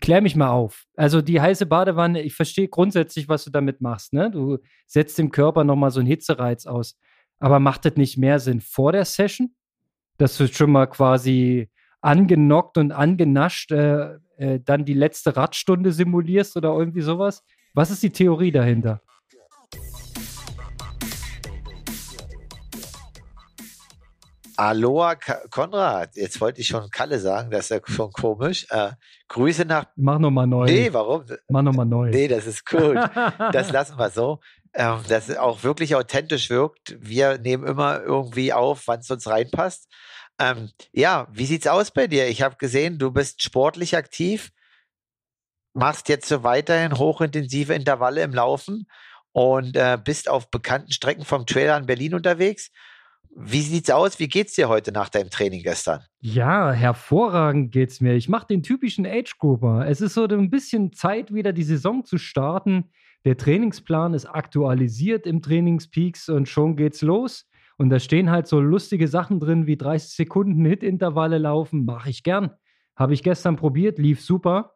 klär mich mal auf. Also die heiße Badewanne, ich verstehe grundsätzlich, was du damit machst. Ne? Du setzt dem Körper nochmal so einen Hitzereiz aus. Aber macht das nicht mehr Sinn vor der Session? Dass du schon mal quasi angenockt und angenascht äh, äh, dann die letzte Radstunde simulierst oder irgendwie sowas? Was ist die Theorie dahinter? Aloha Konrad, jetzt wollte ich schon Kalle sagen, das ist ja schon komisch. Äh, Grüße nach. Mach nochmal neu. Nee, warum? Mach nochmal neu. Nee, das ist gut. das lassen wir so. Ähm, dass es auch wirklich authentisch wirkt. Wir nehmen immer irgendwie auf, wann es uns reinpasst. Ähm, ja, wie sieht's aus bei dir? Ich habe gesehen, du bist sportlich aktiv, machst jetzt so weiterhin hochintensive Intervalle im Laufen und äh, bist auf bekannten Strecken vom Trailer in Berlin unterwegs. Wie sieht's aus? Wie geht's dir heute nach deinem Training gestern? Ja, hervorragend geht's mir. Ich mache den typischen Age-Grouper. Es ist so ein bisschen Zeit, wieder die Saison zu starten. Der Trainingsplan ist aktualisiert im Trainingspeaks und schon geht's los. Und da stehen halt so lustige Sachen drin wie 30 Sekunden Hit-Intervalle laufen. Mache ich gern. Habe ich gestern probiert, lief super.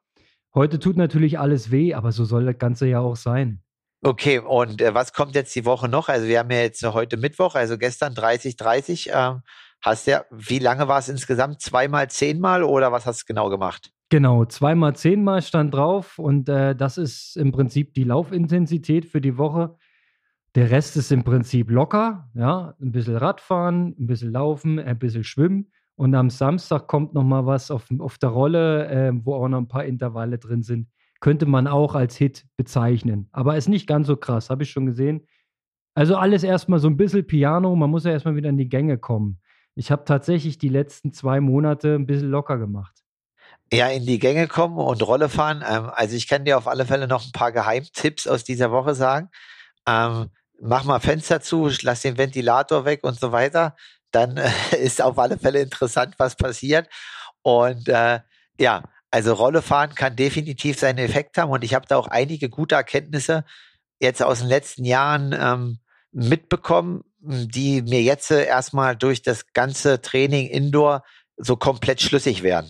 Heute tut natürlich alles weh, aber so soll das Ganze ja auch sein. Okay, und äh, was kommt jetzt die Woche noch? Also wir haben ja jetzt heute Mittwoch, also gestern 30, 30. Ähm, hast ja, wie lange war es insgesamt? Zweimal, zehnmal oder was hast du genau gemacht? Genau, zweimal, zehnmal stand drauf und äh, das ist im Prinzip die Laufintensität für die Woche. Der Rest ist im Prinzip locker, ja, ein bisschen Radfahren, ein bisschen Laufen, ein bisschen Schwimmen und am Samstag kommt noch mal was auf, auf der Rolle, äh, wo auch noch ein paar Intervalle drin sind könnte man auch als Hit bezeichnen. Aber ist nicht ganz so krass, habe ich schon gesehen. Also alles erstmal so ein bisschen Piano, man muss ja erstmal wieder in die Gänge kommen. Ich habe tatsächlich die letzten zwei Monate ein bisschen locker gemacht. Ja, in die Gänge kommen und Rolle fahren. Ähm, also ich kann dir auf alle Fälle noch ein paar Geheimtipps aus dieser Woche sagen. Ähm, mach mal Fenster zu, lass den Ventilator weg und so weiter. Dann äh, ist auf alle Fälle interessant, was passiert. Und äh, ja, also Rolle fahren kann definitiv seinen Effekt haben und ich habe da auch einige gute Erkenntnisse jetzt aus den letzten Jahren ähm, mitbekommen, die mir jetzt erstmal durch das ganze Training Indoor so komplett schlüssig werden.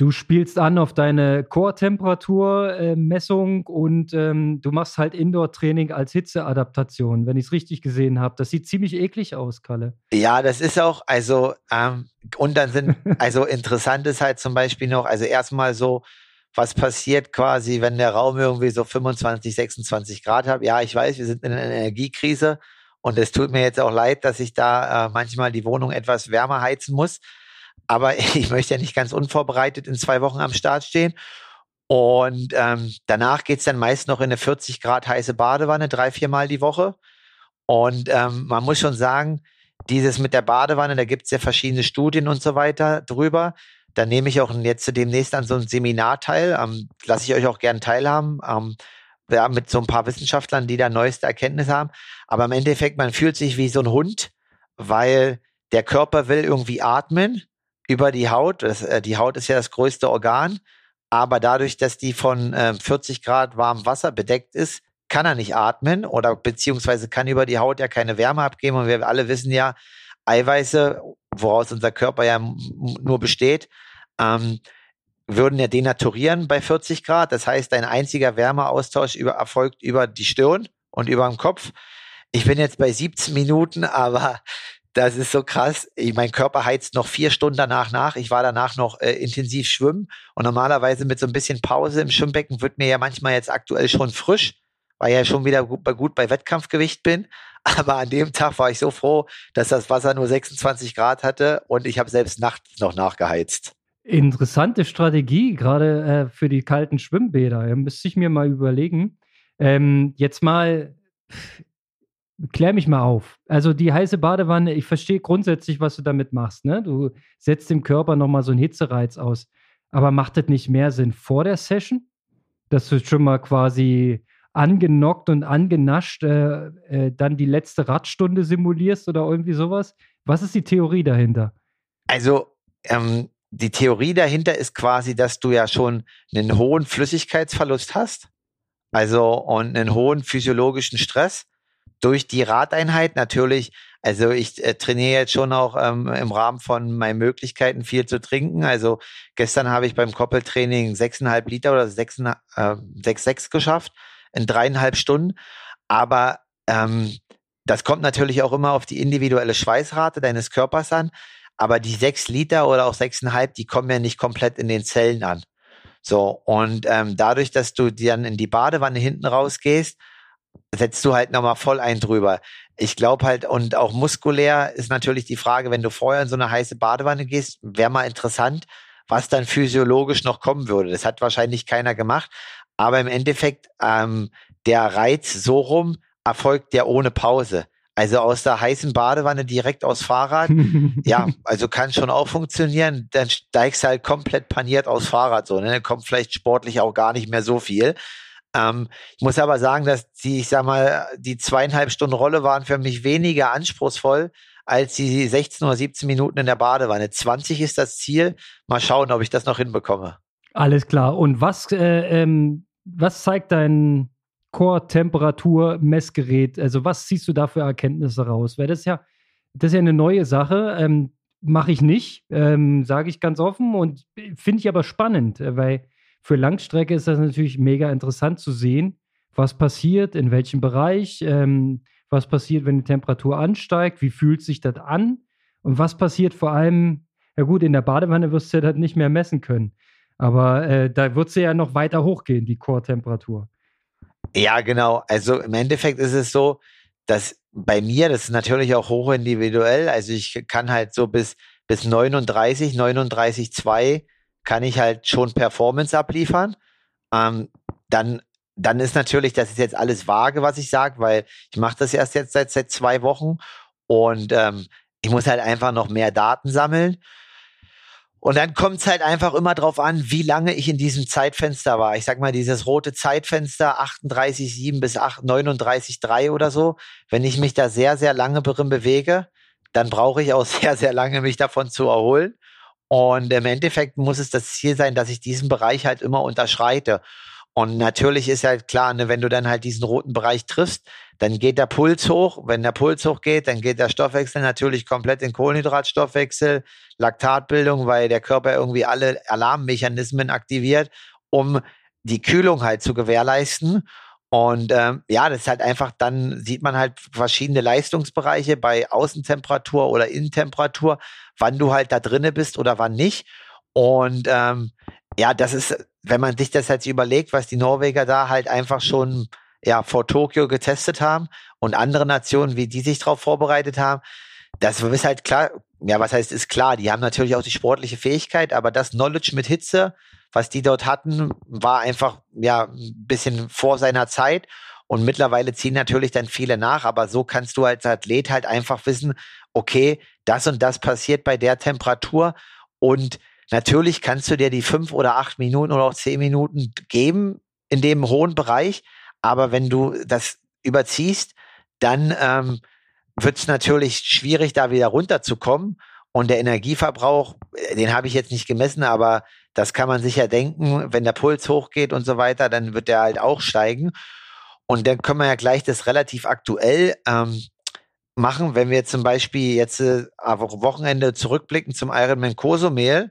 Du spielst an auf deine Core-Temperatur-Messung äh, und ähm, du machst halt Indoor-Training als Hitzeadaptation, wenn ich es richtig gesehen habe. Das sieht ziemlich eklig aus, Kalle. Ja, das ist auch, also, ähm, und dann sind, also interessant ist halt zum Beispiel noch, also erstmal so, was passiert quasi, wenn der Raum irgendwie so 25, 26 Grad hat. Ja, ich weiß, wir sind in einer Energiekrise und es tut mir jetzt auch leid, dass ich da äh, manchmal die Wohnung etwas wärmer heizen muss. Aber ich möchte ja nicht ganz unvorbereitet in zwei Wochen am Start stehen. Und ähm, danach geht's dann meist noch in eine 40 Grad heiße Badewanne, drei, viermal die Woche. Und ähm, man muss schon sagen, dieses mit der Badewanne, da gibt's ja verschiedene Studien und so weiter drüber. Da nehme ich auch jetzt demnächst an so einem Seminar teil. Ähm, Lasse ich euch auch gern teilhaben. Ähm, ja, mit so ein paar Wissenschaftlern, die da neueste Erkenntnisse haben. Aber im Endeffekt, man fühlt sich wie so ein Hund, weil der Körper will irgendwie atmen über die Haut. Das, äh, die Haut ist ja das größte Organ, aber dadurch, dass die von äh, 40 Grad warmem Wasser bedeckt ist, kann er nicht atmen oder beziehungsweise kann über die Haut ja keine Wärme abgeben. Und wir alle wissen ja, Eiweiße, woraus unser Körper ja nur besteht, ähm, würden ja denaturieren bei 40 Grad. Das heißt, ein einziger Wärmeaustausch über, erfolgt über die Stirn und über dem Kopf. Ich bin jetzt bei 17 Minuten, aber das ist so krass. Ich, mein Körper heizt noch vier Stunden danach nach. Ich war danach noch äh, intensiv schwimmen und normalerweise mit so ein bisschen Pause im Schwimmbecken wird mir ja manchmal jetzt aktuell schon frisch, weil ich ja schon wieder gut bei, gut bei Wettkampfgewicht bin. Aber an dem Tag war ich so froh, dass das Wasser nur 26 Grad hatte und ich habe selbst nachts noch nachgeheizt. Interessante Strategie, gerade äh, für die kalten Schwimmbäder. Ja, müsste ich mir mal überlegen. Ähm, jetzt mal klär mich mal auf. Also die heiße Badewanne, ich verstehe grundsätzlich, was du damit machst. Ne? Du setzt dem Körper nochmal so einen Hitzereiz aus. Aber macht das nicht mehr Sinn vor der Session? Dass du schon mal quasi angenockt und angenascht äh, äh, dann die letzte Radstunde simulierst oder irgendwie sowas? Was ist die Theorie dahinter? Also ähm, die Theorie dahinter ist quasi, dass du ja schon einen hohen Flüssigkeitsverlust hast. Also und einen hohen physiologischen Stress durch die Radeinheit natürlich Also ich äh, trainiere jetzt schon auch ähm, im Rahmen von meinen Möglichkeiten viel zu trinken. Also gestern habe ich beim Koppeltraining sechseinhalb Liter oder äh, sechs, sechs geschafft in dreieinhalb Stunden. Aber ähm, das kommt natürlich auch immer auf die individuelle Schweißrate deines Körpers an. Aber die sechs Liter oder auch sechseinhalb, die kommen ja nicht komplett in den Zellen an. So, und ähm, dadurch, dass du dann in die Badewanne hinten rausgehst, setzt du halt nochmal voll ein drüber. Ich glaube halt, und auch muskulär ist natürlich die Frage, wenn du vorher in so eine heiße Badewanne gehst, wäre mal interessant, was dann physiologisch noch kommen würde. Das hat wahrscheinlich keiner gemacht. Aber im Endeffekt, ähm, der Reiz so rum erfolgt ja ohne Pause. Also aus der heißen Badewanne direkt aus Fahrrad. ja, also kann schon auch funktionieren. Dann steigst du halt komplett paniert aus Fahrrad so. Ne? Dann kommt vielleicht sportlich auch gar nicht mehr so viel. Ähm, ich muss aber sagen, dass die, ich sag mal, die zweieinhalb Stunden Rolle waren für mich weniger anspruchsvoll als die 16 oder 17 Minuten in der Badewanne. 20 ist das Ziel. Mal schauen, ob ich das noch hinbekomme. Alles klar. Und was, äh, ähm, was zeigt dein Core-Temperatur-Messgerät? Also was ziehst du da für Erkenntnisse raus? Weil das ist ja, das ist ja eine neue Sache. Ähm, Mache ich nicht, ähm, sage ich ganz offen und finde ich aber spannend, äh, weil für Langstrecke ist das natürlich mega interessant zu sehen, was passiert, in welchem Bereich, ähm, was passiert, wenn die Temperatur ansteigt, wie fühlt sich das an und was passiert vor allem, ja gut, in der Badewanne wirst du das nicht mehr messen können, aber äh, da wird sie ja noch weiter hochgehen, die Core-Temperatur. Ja, genau. Also im Endeffekt ist es so, dass bei mir, das ist natürlich auch hoch individuell, also ich kann halt so bis, bis 39, 39,2 kann ich halt schon Performance abliefern. Ähm, dann, dann ist natürlich, das ist jetzt alles vage, was ich sage, weil ich mache das erst jetzt seit, seit zwei Wochen und ähm, ich muss halt einfach noch mehr Daten sammeln. Und dann kommt es halt einfach immer drauf an, wie lange ich in diesem Zeitfenster war. Ich sag mal, dieses rote Zeitfenster 38,7 bis 39,3 oder so. Wenn ich mich da sehr, sehr lange drin bewege, dann brauche ich auch sehr, sehr lange, mich davon zu erholen. Und im Endeffekt muss es das Ziel sein, dass ich diesen Bereich halt immer unterschreite. Und natürlich ist halt klar, ne, wenn du dann halt diesen roten Bereich triffst, dann geht der Puls hoch. Wenn der Puls hoch geht, dann geht der Stoffwechsel natürlich komplett in Kohlenhydratstoffwechsel, Laktatbildung, weil der Körper irgendwie alle Alarmmechanismen aktiviert, um die Kühlung halt zu gewährleisten. Und ähm, ja, das ist halt einfach, dann sieht man halt verschiedene Leistungsbereiche bei Außentemperatur oder Innentemperatur, wann du halt da drinne bist oder wann nicht. Und ähm, ja, das ist, wenn man sich das jetzt überlegt, was die Norweger da halt einfach schon ja vor Tokio getestet haben und andere Nationen, wie die sich darauf vorbereitet haben, das ist halt klar, ja, was heißt, ist klar, die haben natürlich auch die sportliche Fähigkeit, aber das Knowledge mit Hitze, was die dort hatten, war einfach ja ein bisschen vor seiner Zeit. Und mittlerweile ziehen natürlich dann viele nach, aber so kannst du als Athlet halt einfach wissen, okay, das und das passiert bei der Temperatur. Und natürlich kannst du dir die fünf oder acht Minuten oder auch zehn Minuten geben in dem hohen Bereich. Aber wenn du das überziehst, dann ähm, wird es natürlich schwierig, da wieder runterzukommen. Und der Energieverbrauch, äh, den habe ich jetzt nicht gemessen, aber das kann man sich ja denken, wenn der Puls hochgeht und so weiter, dann wird der halt auch steigen. Und dann können wir ja gleich das relativ aktuell ähm, machen, wenn wir zum Beispiel jetzt äh, Wochenende zurückblicken zum Ironman Cozumel,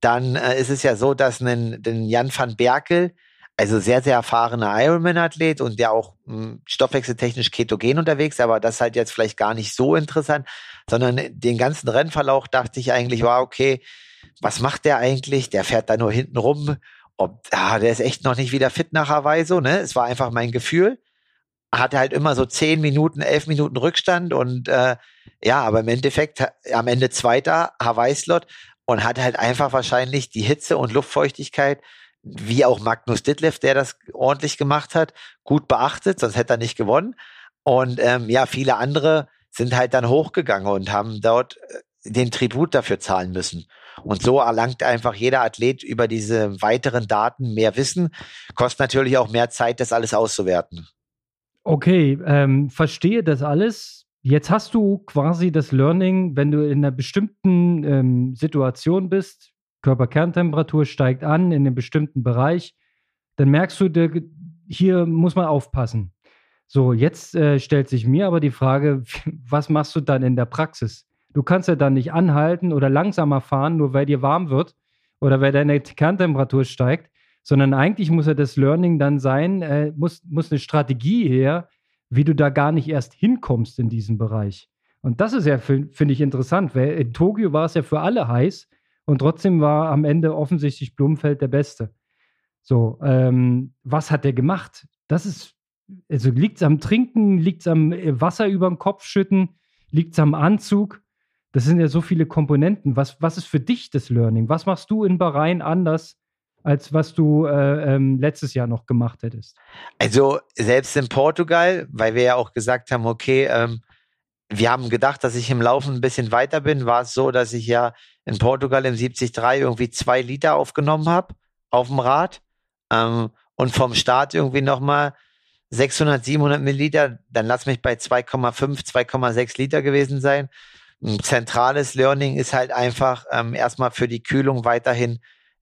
dann äh, ist es ja so, dass ein, den Jan van Berkel, also sehr, sehr erfahrener Ironman-Athlet und der auch mh, hm, stoffwechseltechnisch ketogen unterwegs, aber das halt jetzt vielleicht gar nicht so interessant, sondern den ganzen Rennverlauf dachte ich eigentlich, war okay, was macht der eigentlich? Der fährt da nur hinten rum. Ob, ah, der ist echt noch nicht wieder fit nach Hawaii, so, ne? Es war einfach mein Gefühl. Hatte halt immer so zehn Minuten, elf Minuten Rückstand und äh, ja, aber im Endeffekt am Ende zweiter Hawaii-Slot und hat halt einfach wahrscheinlich die Hitze und Luftfeuchtigkeit wie auch Magnus Ditlev, der das ordentlich gemacht hat, gut beachtet, sonst hätte er nicht gewonnen. Und ähm, ja, viele andere sind halt dann hochgegangen und haben dort äh, den Tribut dafür zahlen müssen. Und so erlangt einfach jeder Athlet über diese weiteren Daten mehr Wissen, kostet natürlich auch mehr Zeit, das alles auszuwerten. Okay, ähm, verstehe das alles. Jetzt hast du quasi das Learning, wenn du in einer bestimmten ähm, Situation bist, Körperkerntemperatur steigt an in einem bestimmten Bereich, dann merkst du, hier muss man aufpassen. So, jetzt äh, stellt sich mir aber die Frage, was machst du dann in der Praxis? Du kannst ja dann nicht anhalten oder langsamer fahren, nur weil dir warm wird oder weil deine Kerntemperatur steigt, sondern eigentlich muss ja das Learning dann sein, äh, muss, muss eine Strategie her, wie du da gar nicht erst hinkommst in diesem Bereich. Und das ist ja, finde ich, interessant, weil in Tokio war es ja für alle heiß und trotzdem war am Ende offensichtlich Blumenfeld der Beste. So, ähm, was hat der gemacht? Das ist, also liegt es am Trinken, liegt es am äh, Wasser über den Kopf schütten, liegt es am Anzug? Das sind ja so viele Komponenten. Was, was ist für dich das Learning? Was machst du in Bahrain anders, als was du äh, ähm, letztes Jahr noch gemacht hättest? Also selbst in Portugal, weil wir ja auch gesagt haben, okay, ähm, wir haben gedacht, dass ich im Laufen ein bisschen weiter bin, war es so, dass ich ja in Portugal im 73 irgendwie zwei Liter aufgenommen habe auf dem Rad ähm, und vom Start irgendwie nochmal 600, 700 Milliliter, dann lass mich bei 2,5, 2,6 Liter gewesen sein ein zentrales Learning ist halt einfach ähm, erstmal für die Kühlung weiterhin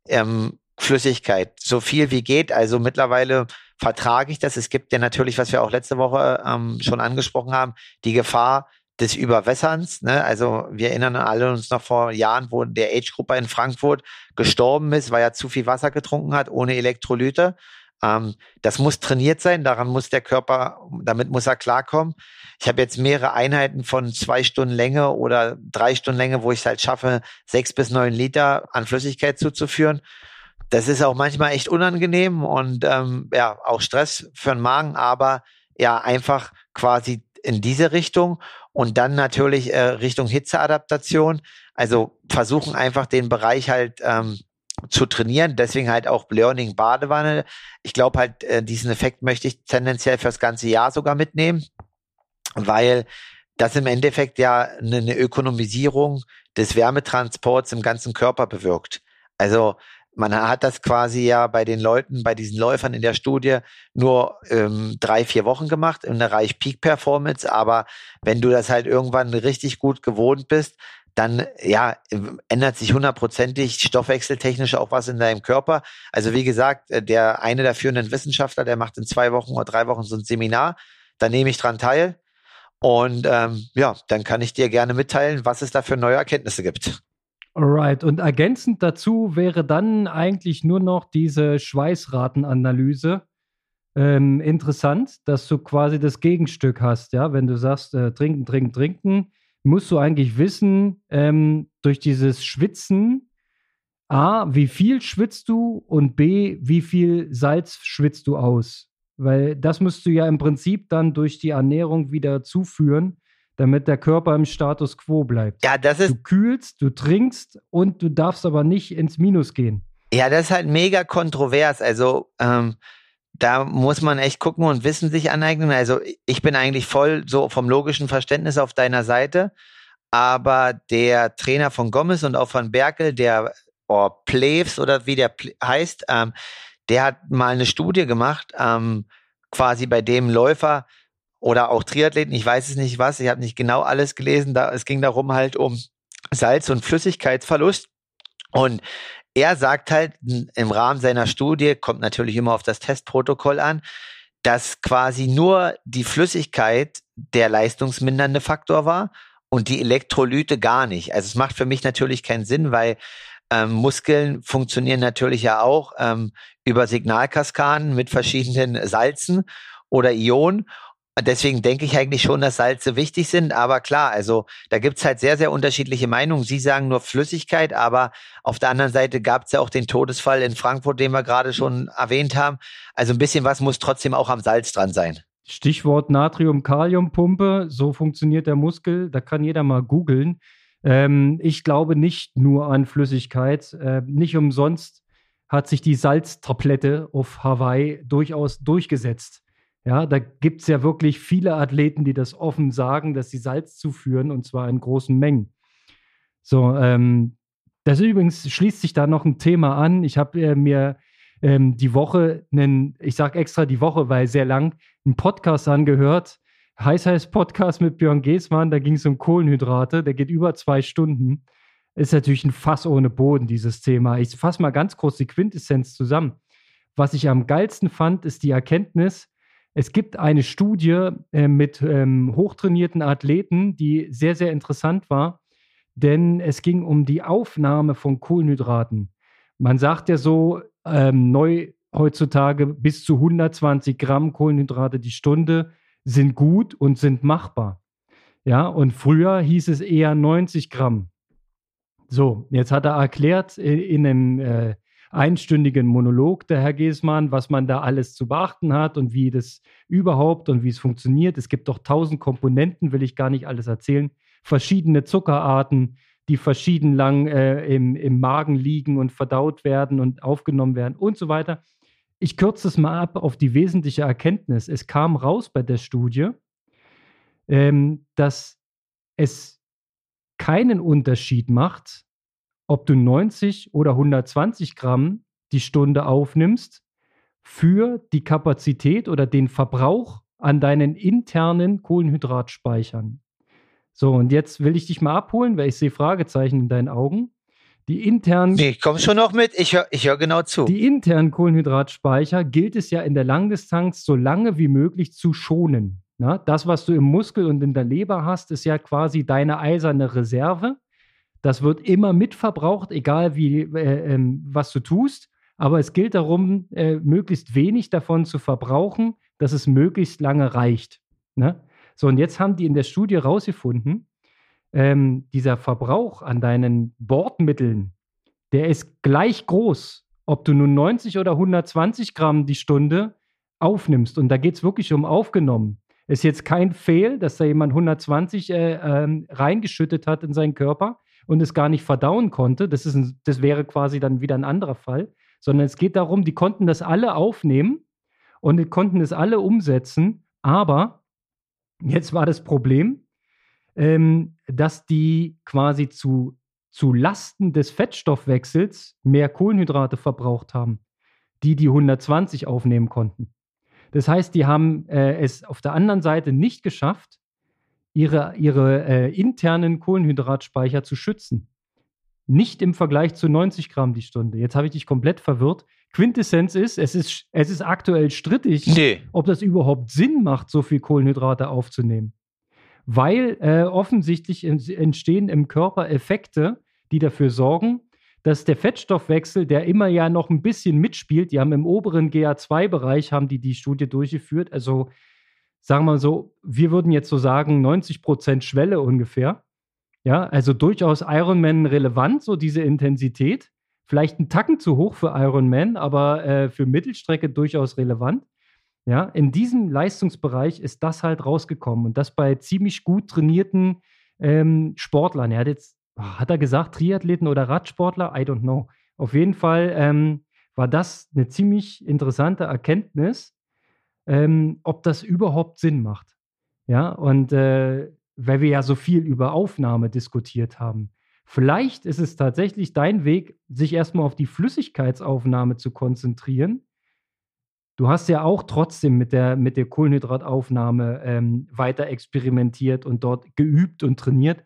ähm, Flüssigkeit, so viel wie geht. Also mittlerweile vertrage ich das. Es gibt ja natürlich, was wir auch letzte Woche ähm, schon angesprochen haben, die Gefahr des Überwässerns. Ne? Also wir erinnern alle uns noch vor Jahren, wo der Age-Grupper in Frankfurt gestorben ist, weil er zu viel Wasser getrunken hat, ohne Elektrolyte. Ähm, das muss trainiert sein, daran muss der Körper, damit muss er klarkommen. Ich habe jetzt mehrere Einheiten von zwei Stunden Länge oder drei Stunden Länge, wo ich es halt schaffe, sechs bis neun Liter an Flüssigkeit zuzuführen. Das ist auch manchmal echt unangenehm und ähm, ja, auch Stress für den Magen, aber ja, einfach quasi in diese Richtung und dann natürlich äh, Richtung Hitzeadaptation. Also versuchen einfach den Bereich halt ähm, zu trainieren. Deswegen halt auch Learning Badewanne. Ich glaube halt, äh, diesen Effekt möchte ich tendenziell fürs ganze Jahr sogar mitnehmen, weil das im Endeffekt ja eine, eine Ökonomisierung des Wärmetransports im ganzen Körper bewirkt. Also man hat das quasi ja bei den Leuten, bei diesen Läufern in der Studie nur ähm, drei, vier Wochen gemacht in der Reich Peak Performance. Aber wenn du das halt irgendwann richtig gut gewohnt bist, dann ja, ändert sich hundertprozentig stoffwechseltechnisch auch was in deinem Körper. Also wie gesagt, äh, der eine der führenden Wissenschaftler, der macht in zwei Wochen oder drei Wochen so ein Seminar, da nehme ich dran teil. Und ähm, ja, dann kann ich dir gerne mitteilen, was es da für neue Erkenntnisse gibt. Alright, und ergänzend dazu wäre dann eigentlich nur noch diese Schweißratenanalyse. Ähm, interessant, dass du quasi das Gegenstück hast, ja, wenn du sagst, äh, trinken, trinken, trinken, musst du eigentlich wissen, ähm, durch dieses Schwitzen, A, wie viel schwitzt du und B, wie viel Salz schwitzt du aus? Weil das musst du ja im Prinzip dann durch die Ernährung wieder zuführen, damit der Körper im Status quo bleibt. Ja, das ist. Du kühlst, du trinkst und du darfst aber nicht ins Minus gehen. Ja, das ist halt mega kontrovers. Also, ähm, da muss man echt gucken und Wissen sich aneignen. Also ich bin eigentlich voll so vom logischen Verständnis auf deiner Seite. Aber der Trainer von Gomez und auch von Berkel, der oh, Plaves oder wie der heißt, ähm, der hat mal eine Studie gemacht, ähm, quasi bei dem Läufer oder auch Triathleten, ich weiß es nicht was, ich habe nicht genau alles gelesen, da, es ging darum halt um Salz- und Flüssigkeitsverlust. Und er sagt halt im Rahmen seiner Studie, kommt natürlich immer auf das Testprotokoll an, dass quasi nur die Flüssigkeit der leistungsmindernde Faktor war und die Elektrolyte gar nicht. Also es macht für mich natürlich keinen Sinn, weil ähm, Muskeln funktionieren natürlich ja auch ähm, über Signalkaskaden mit verschiedenen Salzen oder Ionen. Deswegen denke ich eigentlich schon, dass Salze wichtig sind. Aber klar, also da gibt's halt sehr, sehr unterschiedliche Meinungen. Sie sagen nur Flüssigkeit, aber auf der anderen Seite gab's ja auch den Todesfall in Frankfurt, den wir gerade schon erwähnt haben. Also ein bisschen was muss trotzdem auch am Salz dran sein. Stichwort Natrium-Kalium-Pumpe, so funktioniert der Muskel. Da kann jeder mal googeln. Ähm, ich glaube nicht nur an Flüssigkeit. Äh, nicht umsonst hat sich die Salztablette auf Hawaii durchaus durchgesetzt. Ja, da gibt es ja wirklich viele Athleten, die das offen sagen, dass sie Salz zuführen und zwar in großen Mengen. So, ähm, das übrigens schließt sich da noch ein Thema an. Ich habe äh, mir ähm, die Woche einen, ich sage extra die Woche, weil sehr lang, einen Podcast angehört. Heiß heiß Podcast mit Björn Geßmann, da ging es um Kohlenhydrate, der geht über zwei Stunden. Ist natürlich ein Fass ohne Boden, dieses Thema. Ich fasse mal ganz kurz die Quintessenz zusammen. Was ich am geilsten fand, ist die Erkenntnis, Es gibt eine Studie äh, mit ähm, hochtrainierten Athleten, die sehr, sehr interessant war, denn es ging um die Aufnahme von Kohlenhydraten. Man sagt ja so, ähm, neu heutzutage bis zu 120 Gramm Kohlenhydrate die Stunde sind gut und sind machbar. Ja, und früher hieß es eher 90 Gramm. So, jetzt hat er erklärt in, in einem äh, einstündigen Monolog, der Herr Giesmann, was man da alles zu beachten hat und wie das überhaupt und wie es funktioniert. Es gibt doch tausend Komponenten, will ich gar nicht alles erzählen. Verschiedene Zuckerarten, die verschieden lang äh, im, im Magen liegen und verdaut werden und aufgenommen werden und so weiter. Ich kürze es mal ab auf die wesentliche Erkenntnis. Es kam raus bei der Studie, ähm, dass es keinen Unterschied macht, ob du 90 oder 120 Gramm die Stunde aufnimmst für die Kapazität oder den Verbrauch an deinen internen Kohlenhydratspeichern. So, und jetzt will ich dich mal abholen, weil ich sehe Fragezeichen in deinen Augen. Die internen. Nee, komm schon noch mit. Ich höre ich hör genau zu. Die internen Kohlenhydratspeicher gilt es ja in der Langdistanz so lange wie möglich zu schonen. Na, das, was du im Muskel und in der Leber hast, ist ja quasi deine eiserne Reserve. Das wird immer mitverbraucht, egal wie, äh, äh, was du tust. Aber es gilt darum, äh, möglichst wenig davon zu verbrauchen, dass es möglichst lange reicht. Ne? So, und jetzt haben die in der Studie herausgefunden, ähm, dieser Verbrauch an deinen Bordmitteln, der ist gleich groß, ob du nun 90 oder 120 Gramm die Stunde aufnimmst. Und da geht es wirklich um aufgenommen. Ist jetzt kein Fehl, dass da jemand 120 äh, äh, reingeschüttet hat in seinen Körper und es gar nicht verdauen konnte. Das, ist ein, das wäre quasi dann wieder ein anderer Fall. Sondern es geht darum, die konnten das alle aufnehmen und die konnten es alle umsetzen. Aber jetzt war das Problem, ähm, dass die quasi zu, zu Lasten des Fettstoffwechsels mehr Kohlenhydrate verbraucht haben, die die 120 aufnehmen konnten. Das heißt, die haben äh, es auf der anderen Seite nicht geschafft, ihre, ihre äh, internen Kohlenhydratspeicher zu schützen. Nicht im Vergleich zu 90 Gramm die Stunde. Jetzt habe ich dich komplett verwirrt. Quintessenz ist, es ist, es ist aktuell strittig, nee. ob das überhaupt Sinn macht, so viel Kohlenhydrate aufzunehmen weil äh, offensichtlich entstehen im Körper Effekte, die dafür sorgen, dass der Fettstoffwechsel, der immer ja noch ein bisschen mitspielt, die haben im oberen GA2-Bereich, haben die die Studie durchgeführt, also sagen wir mal so, wir würden jetzt so sagen 90 Prozent Schwelle ungefähr. Ja, also durchaus Ironman relevant, so diese Intensität. Vielleicht ein Tacken zu hoch für Ironman, aber äh, für Mittelstrecke durchaus relevant. Ja, in diesem Leistungsbereich ist das halt rausgekommen und das bei ziemlich gut trainierten ähm, Sportlern. Er hat jetzt, hat er gesagt, Triathleten oder Radsportler? I don't know. Auf jeden Fall ähm, war das eine ziemlich interessante Erkenntnis, ähm, ob das überhaupt Sinn macht. Ja, und äh, weil wir ja so viel über Aufnahme diskutiert haben. Vielleicht ist es tatsächlich dein Weg, sich erstmal auf die Flüssigkeitsaufnahme zu konzentrieren Du hast ja auch trotzdem mit der, mit der Kohlenhydrataufnahme ähm, weiter experimentiert und dort geübt und trainiert.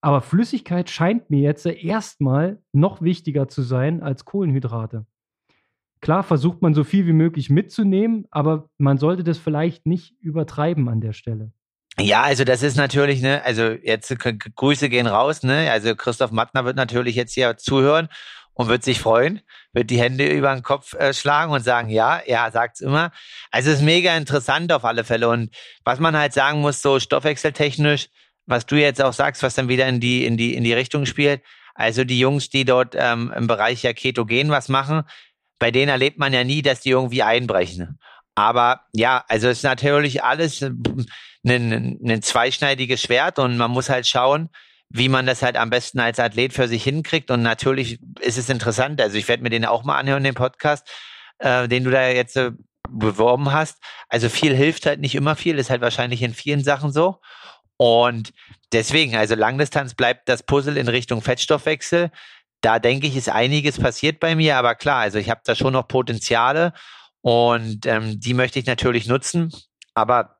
Aber Flüssigkeit scheint mir jetzt erstmal noch wichtiger zu sein als Kohlenhydrate. Klar versucht man so viel wie möglich mitzunehmen, aber man sollte das vielleicht nicht übertreiben an der Stelle. Ja, also das ist natürlich, ne, also jetzt Grüße gehen raus, ne? Also Christoph Mattner wird natürlich jetzt hier zuhören und wird sich freuen, wird die Hände über den Kopf äh, schlagen und sagen, ja, ja, sagt's immer. Also es ist mega interessant auf alle Fälle. Und was man halt sagen muss, so stoffwechseltechnisch, was du jetzt auch sagst, was dann wieder in die, in die, in die Richtung spielt. Also die Jungs, die dort ähm, im Bereich ja Ketogen was machen, bei denen erlebt man ja nie, dass die irgendwie einbrechen. Aber ja, also es ist natürlich alles ein, ein, zweischneidiges Schwert und man muss halt schauen, wie man das halt am besten als Athlet für sich hinkriegt. Und natürlich ist es interessant. Also ich werde mir den auch mal anhören, den Podcast, äh, den du da jetzt äh, beworben hast. Also viel hilft halt nicht immer viel, ist halt wahrscheinlich in vielen Sachen so. Und deswegen, also Langdistanz bleibt das Puzzle in Richtung Fettstoffwechsel. Da denke ich, ist einiges passiert bei mir, aber klar, also ich habe da schon noch Potenziale und ähm, die möchte ich natürlich nutzen. Aber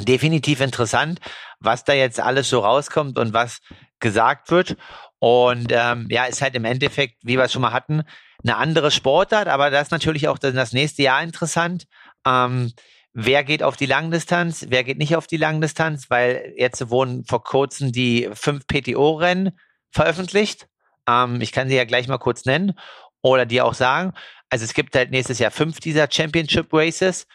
definitiv interessant, was da jetzt alles so rauskommt und was gesagt wird. Und ähm, ja, ist halt im Endeffekt, wie wir es schon mal hatten, eine andere Sportart, aber das ist natürlich auch das nächste Jahr interessant. Ähm, wer geht auf die Langdistanz, wer geht nicht auf die Langdistanz, weil jetzt wurden vor kurzem die fünf PTO-Rennen veröffentlicht. Ähm, ich kann sie ja gleich mal kurz nennen oder dir auch sagen. Also es gibt halt nächstes Jahr fünf dieser Championship Races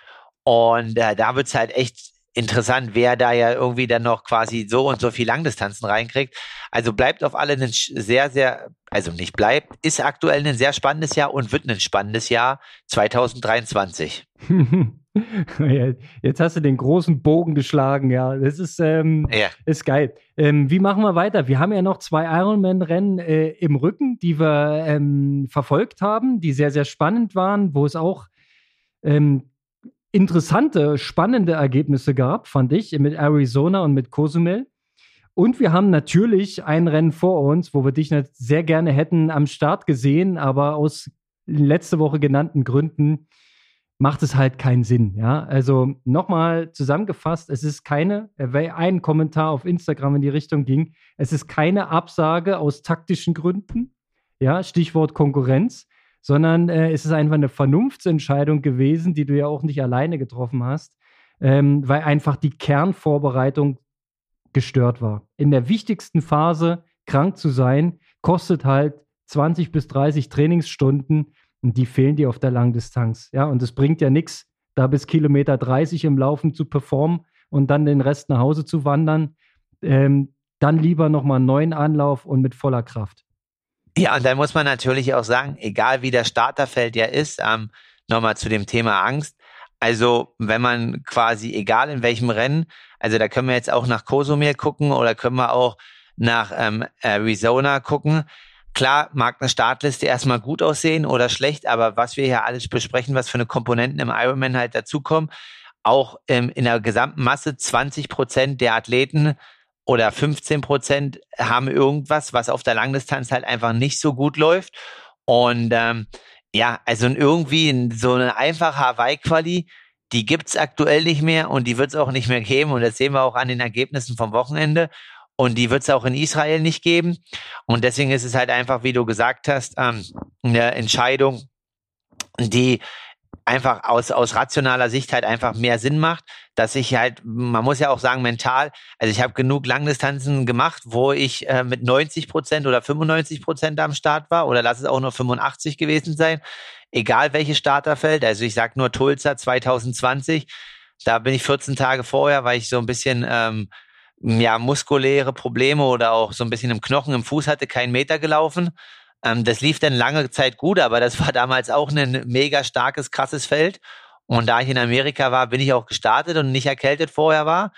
und äh, da wird's halt echt interessant, wer da ja irgendwie dann noch quasi so und so viel Langdistanzen reinkriegt. Also bleibt auf alle ein sehr, sehr, also nicht bleibt, ist aktuell ein sehr spannendes Jahr und wird ein spannendes Jahr 2023. Jetzt hast du den großen Bogen geschlagen, ja. Das ist, ähm, ja. ist geil. Ähm, wie machen wir weiter? Wir haben ja noch zwei Ironman-Rennen äh, im Rücken, die wir ähm, verfolgt haben, die sehr, sehr spannend waren, wo es auch ähm, interessante, spannende Ergebnisse gab, fand ich, mit Arizona und mit Cozumel. Und wir haben natürlich ein Rennen vor uns, wo wir dich sehr gerne hätten am Start gesehen, aber aus letzte Woche genannten Gründen macht es halt keinen Sinn. Ja, also nochmal zusammengefasst: Es ist keine, ein Kommentar auf Instagram in die Richtung ging, es ist keine Absage aus taktischen Gründen. Ja, Stichwort Konkurrenz sondern äh, es ist einfach eine Vernunftsentscheidung gewesen, die du ja auch nicht alleine getroffen hast, ähm, weil einfach die Kernvorbereitung gestört war. In der wichtigsten Phase krank zu sein, kostet halt 20 bis 30 Trainingsstunden und die fehlen dir auf der Langdistanz. Ja, und es bringt ja nichts, da bis Kilometer 30 im Laufen zu performen und dann den Rest nach Hause zu wandern. Ähm, dann lieber nochmal einen neuen Anlauf und mit voller Kraft. Ja, und dann muss man natürlich auch sagen, egal wie der Starterfeld ja ist, ähm, nochmal zu dem Thema Angst. Also, wenn man quasi, egal in welchem Rennen, also da können wir jetzt auch nach Kosumir gucken oder können wir auch nach ähm, Arizona gucken. Klar mag eine Startliste erstmal gut aussehen oder schlecht, aber was wir hier alles besprechen, was für eine Komponenten im Ironman halt dazukommen, auch ähm, in der gesamten Masse 20 Prozent der Athleten oder 15 Prozent haben irgendwas, was auf der Langdistanz halt einfach nicht so gut läuft. Und ähm, ja, also irgendwie so eine einfache Hawaii-Quali, die gibt's aktuell nicht mehr und die wird's auch nicht mehr geben. Und das sehen wir auch an den Ergebnissen vom Wochenende. Und die wird's auch in Israel nicht geben. Und deswegen ist es halt einfach, wie du gesagt hast, ähm, eine Entscheidung, die einfach aus, aus rationaler Sicht halt einfach mehr Sinn macht, dass ich halt, man muss ja auch sagen, mental, also ich habe genug Langdistanzen gemacht, wo ich äh, mit 90 Prozent oder 95 Prozent am Start war oder lass es auch nur 85 gewesen sein, egal welches Starterfeld, also ich sag nur Tulsa 2020, da bin ich 14 Tage vorher, weil ich so ein bisschen ähm, ja muskuläre Probleme oder auch so ein bisschen im Knochen im Fuß hatte, keinen Meter gelaufen ähm, das lief dann lange Zeit gut, aber das war damals auch ein mega starkes, krasses Feld. Und da ich in Amerika war, bin ich auch gestartet und nicht erkältet vorher war.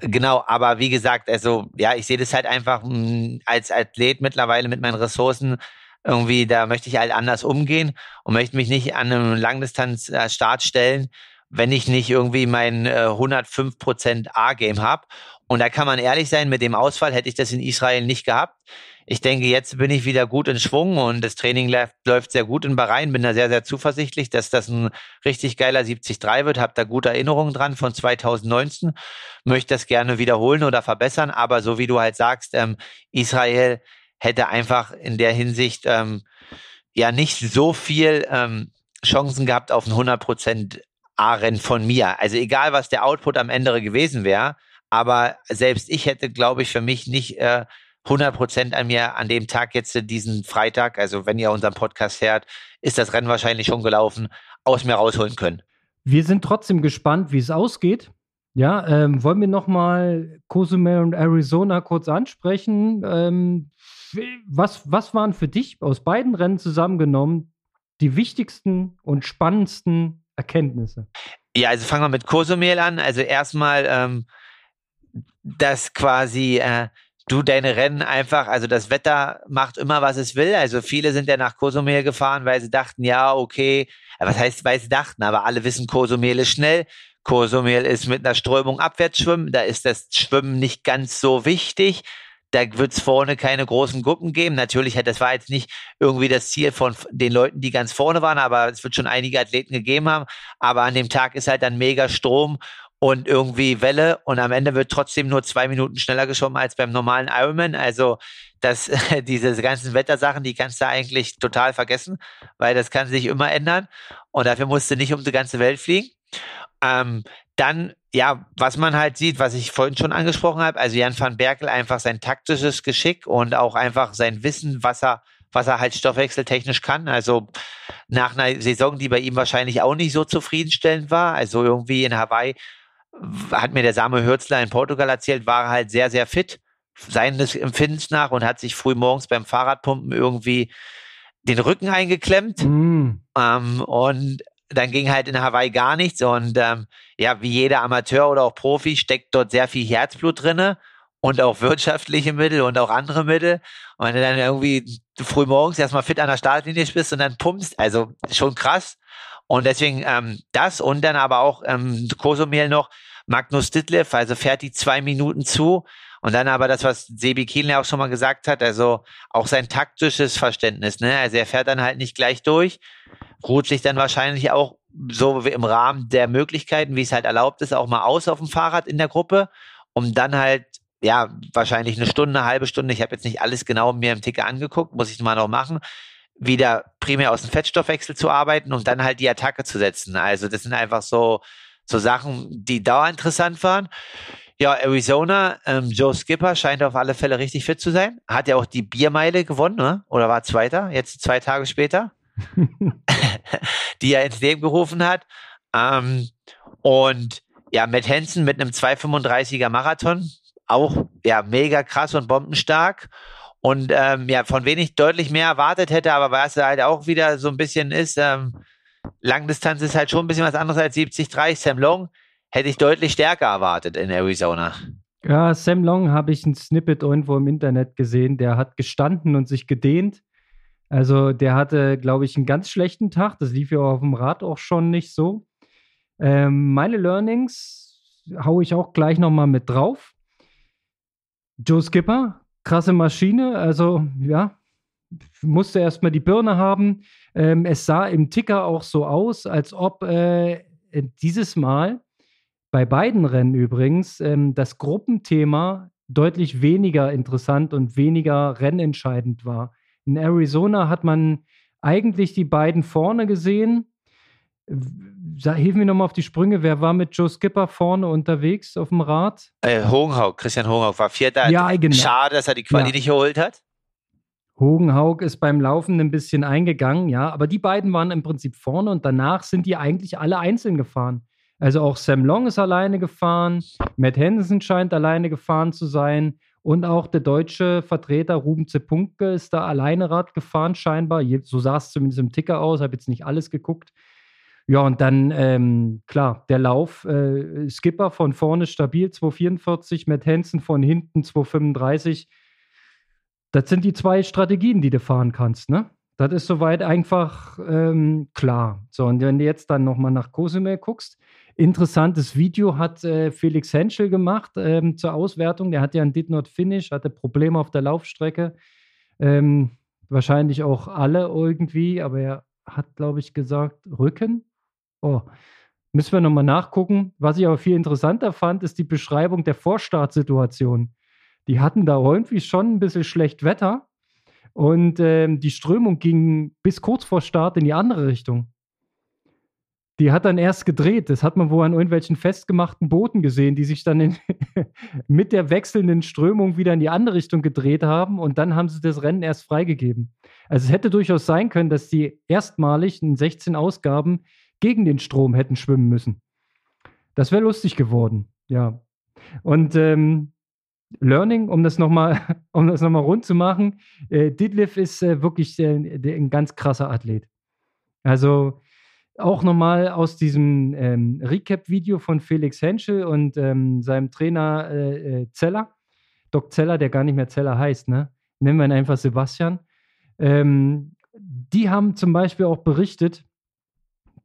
Genau, aber wie gesagt, also ja, ich sehe das halt einfach mh, hm, als Athlet mittlerweile mit meinen Ressourcen irgendwie, da möchte ich halt anders umgehen und möchte mich nicht an einem Langdistanz-Start stellen, wenn ich nicht irgendwie mein äh, 105% A-Game habe. Und da kann man ehrlich sein, mit dem Ausfall hätte ich das in Israel nicht gehabt ich denke, jetzt bin ich wieder gut in Schwung und das Training läuft sehr gut in Bahrain. Bin da sehr, sehr zuversichtlich, dass das ein richtig geiler 73 wird. Hab da gute Erinnerungen dran von 2019. Möchte das gerne wiederholen oder verbessern. Aber so wie du halt sagst, ähm, Israel hätte einfach in der Hinsicht ähm, ja nicht so viel ähm, Chancen gehabt auf ein 100% A-Rennen von mir. Also egal, was der Output am Ende gewesen wäre, aber selbst ich hätte, glaube ich, für mich nicht äh, 100 Prozent an mir an dem Tag jetzt diesen Freitag, also wenn ihr unseren Podcast hört, ist das Rennen wahrscheinlich schon gelaufen, aus mir rausholen können. Wir sind trotzdem gespannt, wie es ausgeht. Ja, ähm, wollen wir nochmal Cozumel und Arizona kurz ansprechen? Ähm, was, was waren für dich aus beiden Rennen zusammengenommen die wichtigsten und spannendsten Erkenntnisse? Ja, also fangen wir mit Cozumel an. Also erstmal, ähm, dass quasi äh, du deine Rennen einfach, also das Wetter macht immer, was es will. Also viele sind ja nach Kosumel gefahren, weil sie dachten, ja, okay, was heißt, weil sie dachten, aber alle wissen, Kosumel ist schnell. Kosumel ist mit einer Strömung abwärts schwimmen, da ist das Schwimmen nicht ganz so wichtig. Da wird es vorne keine großen Gruppen geben. Natürlich, das war jetzt nicht irgendwie das Ziel von den Leuten, die ganz vorne waren, aber es wird schon einige Athleten gegeben haben. Aber an dem Tag ist halt dann mega Strom und irgendwie Welle und am Ende wird trotzdem nur zwei Minuten schneller geschwommen als beim normalen Ironman. Also das, diese ganzen Wettersachen, die kannst du eigentlich total vergessen, weil das kann sich immer ändern und dafür musst du nicht um die ganze Welt fliegen. Ähm, dann, ja, was man halt sieht, was ich vorhin schon angesprochen habe, also Jan van Berkel einfach sein taktisches Geschick und auch einfach sein Wissen, was er, was er halt stoffwechseltechnisch kann. Also nach einer Saison, die bei ihm wahrscheinlich auch nicht so zufriedenstellend war. Also irgendwie in Hawaii hat mir der Same Hürzler in Portugal erzählt, war er halt sehr, sehr fit, seines Empfindens nach und hat sich früh morgens beim Fahrradpumpen irgendwie den Rücken eingeklemmt. Mm. Ähm, und dann ging halt in Hawaii gar nichts. Und ähm, ja, wie jeder Amateur oder auch Profi steckt dort sehr viel Herzblut drinne und auch wirtschaftliche Mittel und auch andere Mittel. Und wenn du dann irgendwie früh morgens erstmal fit an der Startlinie bist und dann pumpst, also schon krass. Und deswegen ähm, das und dann aber auch ähm, Kosumel noch, Magnus Ditlev, also fährt die zwei Minuten zu. Und dann aber das, was Sebi Kienle auch schon mal gesagt hat, also auch sein taktisches Verständnis, ne? Also er fährt dann halt nicht gleich durch, ruht sich dann wahrscheinlich auch so im Rahmen der Möglichkeiten, wie es halt erlaubt ist, auch mal aus auf dem Fahrrad in der Gruppe, um dann halt ja, wahrscheinlich eine Stunde, eine halbe Stunde, ich habe jetzt nicht alles genau mir im Ticker angeguckt, muss ich mal noch machen, wieder primär aus dem Fettstoffwechsel zu arbeiten und dann halt die Attacke zu setzen. Also das sind einfach so, so Sachen, die dauerinteressant waren. Ja, Arizona, ähm, Joe Skipper scheint auf alle Fälle richtig fit zu sein. Hat ja auch die Biermeile gewonnen, ne? oder war Zweiter, jetzt zwei Tage später, die er ins Leben gerufen hat. Ähm, und ja, Matt Hansen mit einem 2,35er Marathon, auch ja mega krass und bombenstark. Und ähm, ja, von wenig deutlich mehr erwartet hätte, aber was halt auch wieder so ein bisschen ist, ähm, Langdistanz ist halt schon ein bisschen was anderes als 70-30. Sam Long hätte ich deutlich stärker erwartet in Arizona. Ja, Sam Long habe ich ein Snippet irgendwo im Internet gesehen. Der hat gestanden und sich gedehnt. Also der hatte, glaube ich, einen ganz schlechten Tag. Das lief ja auf dem Rad auch schon nicht so. Ähm, meine Learnings haue ich auch gleich nochmal mit drauf. Joe Skipper, krasse Maschine. Also ja, musste erstmal die Birne haben. Ähm, es sah im Ticker auch so aus, als ob äh, dieses Mal bei beiden Rennen übrigens ähm, das Gruppenthema deutlich weniger interessant und weniger rennentscheidend war. In Arizona hat man eigentlich die beiden vorne gesehen. Hilf mir nochmal auf die Sprünge. Wer war mit Joe Skipper vorne unterwegs auf dem Rad? Äh, Hogenhaug, Christian Hogenhaug war Vierter. Ja, genau. Schade, dass er die Quali ja. nicht geholt hat. Hogenhaug ist beim Laufen ein bisschen eingegangen, ja, aber die beiden waren im Prinzip vorne und danach sind die eigentlich alle einzeln gefahren. Also auch Sam Long ist alleine gefahren, Matt Henderson scheint alleine gefahren zu sein und auch der deutsche Vertreter Ruben Zepunke ist da alleine Rad gefahren scheinbar. So sah es zumindest im Ticker aus, habe jetzt nicht alles geguckt. Ja, und dann, ähm, klar, der Lauf, äh, Skipper von vorne stabil, 244, Matt Hansen von hinten 235. Das sind die zwei Strategien, die du fahren kannst, ne? Das ist soweit einfach ähm, klar. So, und wenn du jetzt dann nochmal nach Cozumel guckst, interessantes Video hat äh, Felix Henschel gemacht ähm, zur Auswertung. Der hat ja ein Did Not Finish, hatte Probleme auf der Laufstrecke. Ähm, wahrscheinlich auch alle irgendwie, aber er hat, glaube ich, gesagt, Rücken. Oh, müssen wir nochmal nachgucken. Was ich aber viel interessanter fand, ist die Beschreibung der Vorstartsituation. Die hatten da irgendwie schon ein bisschen schlecht Wetter und ähm, die Strömung ging bis kurz vor Start in die andere Richtung. Die hat dann erst gedreht. Das hat man wohl an irgendwelchen festgemachten Booten gesehen, die sich dann in, mit der wechselnden Strömung wieder in die andere Richtung gedreht haben und dann haben sie das Rennen erst freigegeben. Also es hätte durchaus sein können, dass die erstmalig in 16 Ausgaben gegen den Strom hätten schwimmen müssen. Das wäre lustig geworden, ja. Und ähm, Learning, um das nochmal um noch rund zu machen, äh, Didliff ist äh, wirklich äh, ein ganz krasser Athlet. Also auch nochmal aus diesem ähm, Recap-Video von Felix Henschel und ähm, seinem Trainer äh, äh, Zeller, Doc Zeller, der gar nicht mehr Zeller heißt, ne? Nennen wir ihn einfach Sebastian. Ähm, die haben zum Beispiel auch berichtet,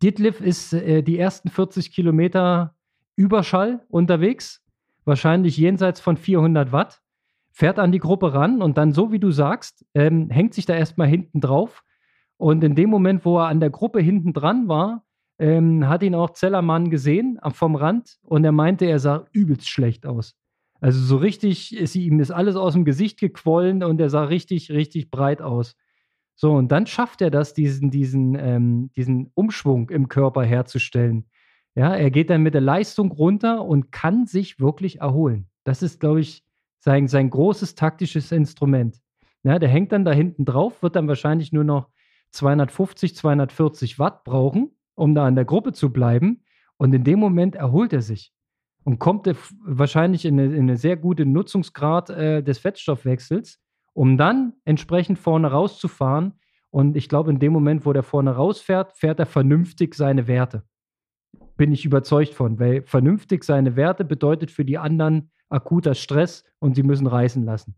Dietliff ist äh, die ersten 40 Kilometer Überschall unterwegs, wahrscheinlich jenseits von 400 Watt, fährt an die Gruppe ran und dann, so wie du sagst, ähm, hängt sich da erstmal hinten drauf. Und in dem Moment, wo er an der Gruppe hinten dran war, ähm, hat ihn auch Zellermann gesehen vom Rand und er meinte, er sah übelst schlecht aus. Also so richtig, ist ihm ist alles aus dem Gesicht gequollen und er sah richtig, richtig breit aus. So, und dann schafft er das, diesen, diesen, ähm, diesen Umschwung im Körper herzustellen. Ja, er geht dann mit der Leistung runter und kann sich wirklich erholen. Das ist, glaube ich, sein, sein großes taktisches Instrument. Ja, der hängt dann da hinten drauf, wird dann wahrscheinlich nur noch 250, 240 Watt brauchen, um da an der Gruppe zu bleiben. Und in dem Moment erholt er sich und kommt wahrscheinlich in eine, in eine, sehr gute Nutzungsgrad äh, des Fettstoffwechsels, um dann entsprechend vorne rauszufahren. Und ich glaube, in dem Moment, wo der vorne rausfährt, fährt er vernünftig seine Werte. Bin ich überzeugt von, weil vernünftig seine Werte bedeutet für die anderen akuter Stress und sie müssen reißen lassen.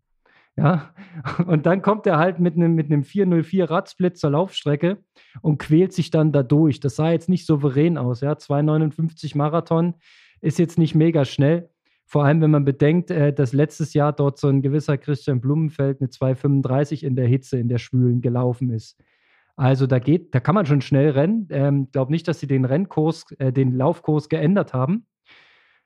Ja, und dann kommt er halt mit einem, mit einem 404 Radsplit zur Laufstrecke und quält sich dann da durch. Das sah jetzt nicht souverän aus. Ja, 2,59 Marathon ist jetzt nicht mega schnell. Vor allem, wenn man bedenkt, äh, dass letztes Jahr dort so ein gewisser Christian Blumenfeld eine 2,35 in der Hitze, in der Schwülen gelaufen ist. Also da geht, da kann man schon schnell rennen. Ähm, glaube nicht, dass sie den Rennkurs, äh, den Laufkurs geändert haben.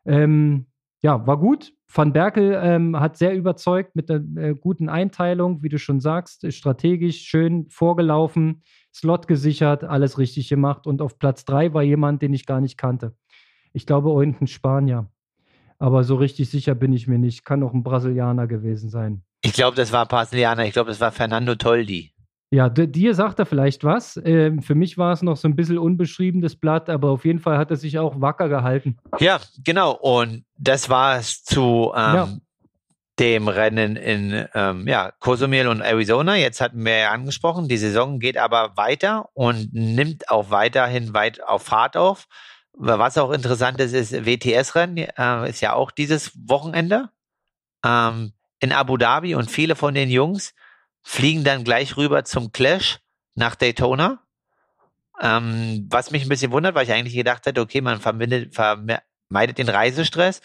Ähm, ja, war gut. Van Berkel ähm, hat sehr überzeugt mit der äh, guten Einteilung, wie du schon sagst, strategisch schön vorgelaufen, Slot gesichert, alles richtig gemacht. Und auf Platz drei war jemand, den ich gar nicht kannte. Ich glaube, irgendein Spanier. Aber so richtig sicher bin ich mir nicht. Kann auch ein Brasilianer gewesen sein. Ich glaube, das war Brasilianer. Ich glaube, das war Fernando Toldi. Ja, dir sagt er vielleicht was. Ähm, für mich war es noch so ein bisschen unbeschriebenes Blatt, aber auf jeden Fall hat er sich auch wacker gehalten. Ja, genau. Und das war es zu ähm, ja. dem Rennen in ähm, ja, Cozumel und Arizona. Jetzt hatten wir ja angesprochen, die Saison geht aber weiter und nimmt auch weiterhin weit auf Fahrt auf. Was auch interessant ist, ist WTS-Rennen, äh, ist ja auch dieses Wochenende ähm, in Abu Dhabi und viele von den Jungs fliegen dann gleich rüber zum Clash nach Daytona. Ähm, was mich ein bisschen wundert, weil ich eigentlich gedacht hätte, okay, man vermeidet, den Reisestress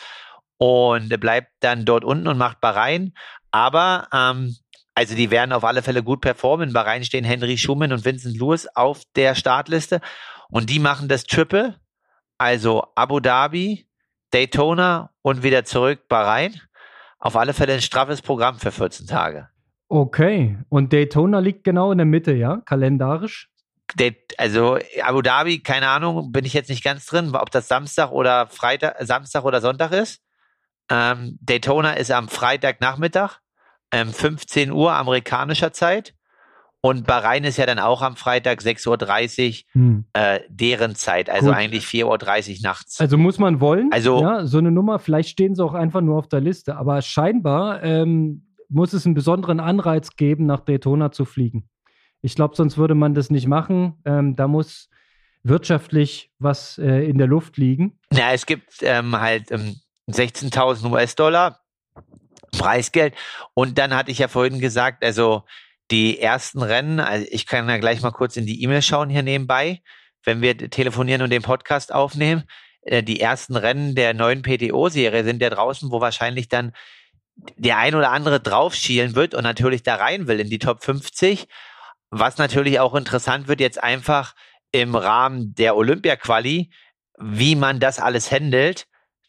und bleibt dann dort unten und macht Bahrain. Aber ähm, also die werden auf alle Fälle gut performen. In Bahrain stehen Henry Schumann und Vincent Lewis auf der Startliste und die machen das Triple, also Abu Dhabi, Daytona und wieder zurück Bahrain. Auf alle Fälle ein straffes Programm für 14 Tage. Okay, und Daytona liegt genau in der Mitte, ja, kalendarisch? Also Abu Dhabi, keine Ahnung, bin ich jetzt nicht ganz drin, ob das Samstag oder Freitag, Samstag oder Sonntag ist. Ähm, Daytona ist am Freitagnachmittag, ähm, 15 Uhr amerikanischer Zeit. Und Bahrain ist ja dann auch am Freitag 6.30 Uhr hm. äh, deren Zeit, also Gut. eigentlich 4.30 Uhr nachts. Also muss man wollen. Also ja, so eine Nummer, vielleicht stehen sie auch einfach nur auf der Liste, aber scheinbar ähm, muss es einen besonderen Anreiz geben, nach Daytona zu fliegen. Ich glaube, sonst würde man das nicht machen. Ähm, da muss wirtschaftlich was äh, in der Luft liegen. Ja, es gibt ähm, halt ähm, 16.000 US-Dollar Preisgeld. Und dann hatte ich ja vorhin gesagt, also die ersten Rennen, also ich kann ja gleich mal kurz in die E-Mail schauen hier nebenbei, wenn wir telefonieren und den Podcast aufnehmen. Äh, die ersten Rennen der neuen PTO-Serie sind ja draußen, wo wahrscheinlich dann der ein oder andere draufschielen wird und natürlich da rein will in die Top 50. Was natürlich auch interessant wird jetzt einfach im Rahmen der Olympia-Quali, wie man das alles handelt,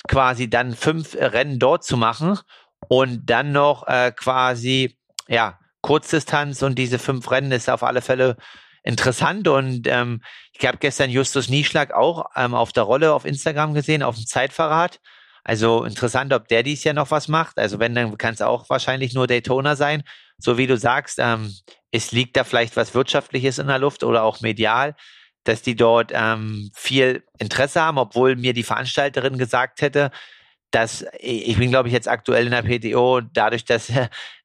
quasi dann fünf Rennen dort zu machen und dann noch äh, quasi, ja, Kurzdistanz und diese fünf Rennen ist auf alle Fälle interessant und ähm, ich habe gestern Justus Nieschlag auch ähm, auf der Rolle auf Instagram gesehen, auf dem Zeitverrat also interessant, ob der dies Jahr noch was macht. Also wenn, dann kann es auch wahrscheinlich nur Daytona sein. So wie du sagst, ähm, es liegt da vielleicht was Wirtschaftliches in der Luft oder auch medial, dass die dort ähm, viel Interesse haben, obwohl mir die Veranstalterin gesagt hätte, dass ich bin, glaube ich, jetzt aktuell in der PTO, dadurch, dass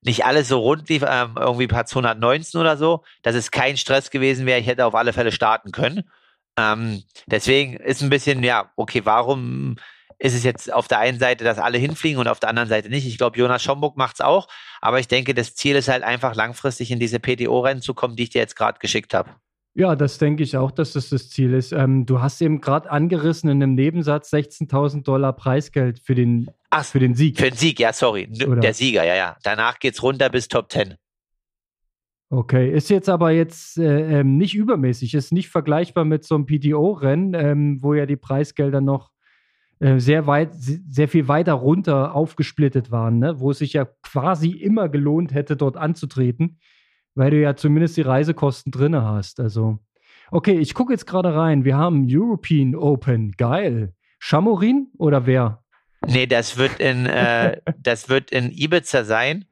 nicht alles so rund lief, ähm, irgendwie Platz 119 oder so, dass es kein Stress gewesen wäre. Ich hätte auf alle Fälle starten können. Ähm, deswegen ist ein bisschen, ja, okay, warum ist es jetzt auf der einen Seite, dass alle hinfliegen und auf der anderen Seite nicht. Ich glaube, Jonas Schomburg macht es auch. Aber ich denke, das Ziel ist halt einfach langfristig in diese PTO-Rennen zu kommen, die ich dir jetzt gerade geschickt habe. Ja, das denke ich auch, dass das das Ziel ist. Ähm, du hast eben gerade angerissen in einem Nebensatz 16.000 Dollar Preisgeld für den, Ach, für den Sieg. Für den Sieg, ja, sorry. Oder? Der Sieger, ja, ja. Danach geht es runter bis Top 10. Okay, ist jetzt aber jetzt äh, ähm, nicht übermäßig, ist nicht vergleichbar mit so einem PTO-Rennen, ähm, wo ja die Preisgelder noch sehr weit, sehr viel weiter runter aufgesplittet waren, ne? wo es sich ja quasi immer gelohnt hätte, dort anzutreten, weil du ja zumindest die Reisekosten drin hast. Also Okay, ich gucke jetzt gerade rein. Wir haben European Open. Geil. Chamorin oder wer? Nee, das wird in, äh, das wird in Ibiza sein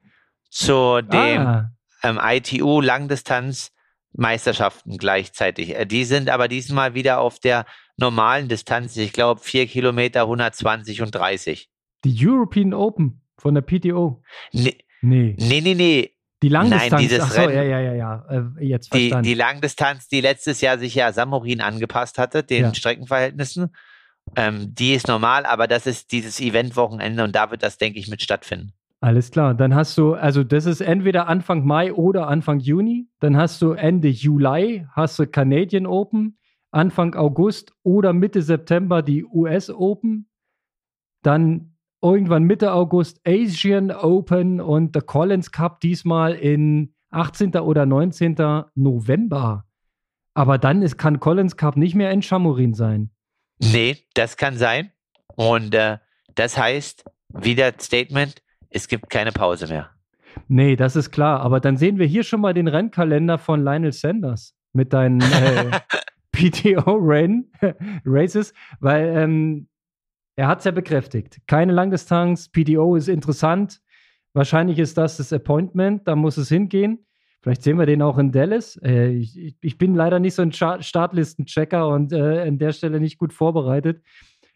zu dem ah. ähm, ITU Langdistanz Meisterschaften gleichzeitig. Äh, die sind aber diesmal wieder auf der normalen Distanz. Ich glaube, vier Kilometer, 120 und 30. Die European Open von der PTO. Nee. Nee, nee, nee. nee. Die Langdistanz. Nein, dieses Achso, Rennen, ja, ja, ja, ja. Äh, jetzt verstanden. Die, die Langdistanz, die letztes Jahr sich ja Samorin angepasst hatte, den ja. Streckenverhältnissen. Ähm, die ist normal, aber das ist dieses Eventwochenende und da wird das, denke ich, mit stattfinden. Alles klar. Dann hast du, also das ist entweder Anfang Mai oder Anfang Juni. Dann hast du Ende Juli, hast du Canadian Open, Anfang August oder Mitte September die US Open. Dann irgendwann Mitte August Asian Open und der Collins Cup diesmal in 18. oder 19. November. Aber dann ist, kann Collins Cup nicht mehr in Chamorin sein. Nee, das kann sein. Und äh, das heißt, wieder Statement, es gibt keine Pause mehr. Nee, das ist klar. Aber dann sehen wir hier schon mal den Rennkalender von Lionel Sanders mit deinen äh, PTO-Races, weil ähm, er hat es ja bekräftigt. Keine Langdistanz, PTO ist interessant. Wahrscheinlich ist das das Appointment, da muss es hingehen. Vielleicht sehen wir den auch in Dallas. Äh, ich, ich, bin leider nicht so ein Startlistenchecker und äh, an der Stelle nicht gut vorbereitet.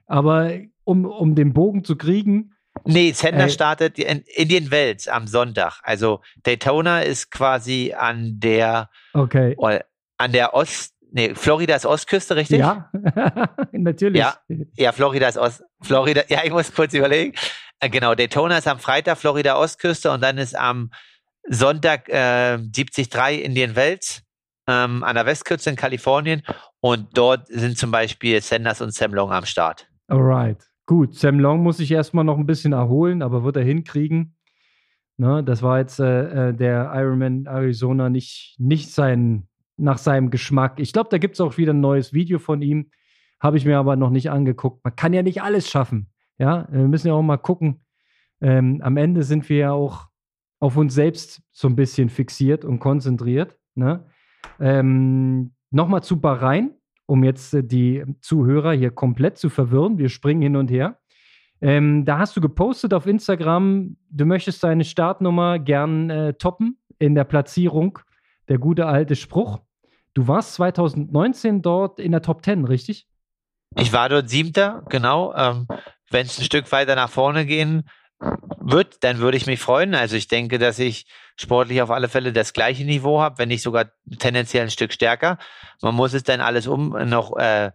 Aber um, um den Bogen zu kriegen, Nee, Sender äh, startet in Indian Wells am Sonntag. Also Daytona ist quasi an der okay. an der Ost, nee, Florida ist Ostküste, richtig? Ja, natürlich. Ja, ja, Florida ist Ost, Florida, ja, ich muss kurz überlegen. Äh, genau, Daytona ist am Freitag, Florida Ostküste und dann ist am Sonntag äh, 73 Indian Wells ähm, an der Westküste in Kalifornien und dort sind zum Beispiel Sanders und Sam Long am Start. Alright. Gut, Sam Long muss sich erstmal noch ein bisschen erholen, aber wird er hinkriegen. Ne, das war jetzt äh, äh der Ironman Arizona nicht, nicht sein, nach seinem Geschmack. Ich glaube, da gibt es auch wieder ein neues Video von ihm. Habe ich mir aber noch nicht angeguckt. Man kann ja nicht alles schaffen. Ja, wir müssen ja auch mal gucken. Ähm, am Ende sind wir ja auch auf uns selbst so ein bisschen fixiert und konzentriert. Ne? Ähm, Nochmal zu Bahrain um jetzt äh, die Zuhörer hier komplett zu verwirren. Wir springen hin und her. Ähm, da hast du gepostet auf Instagram, du möchtest deine Startnummer gern äh, toppen in der Platzierung. Der gute alte Spruch. Du warst 2019 dort in der Top 10, richtig? Ich war dort siebter, genau. Ähm, Wenn es ein Stück weiter nach vorne gehen wird, dann würde ich mich freuen. Also ich denke, dass ich sportlich auf alle Fälle das gleiche Niveau habe, wenn nicht sogar tendenziell ein Stück stärker. Man muss es dann alles um noch äh,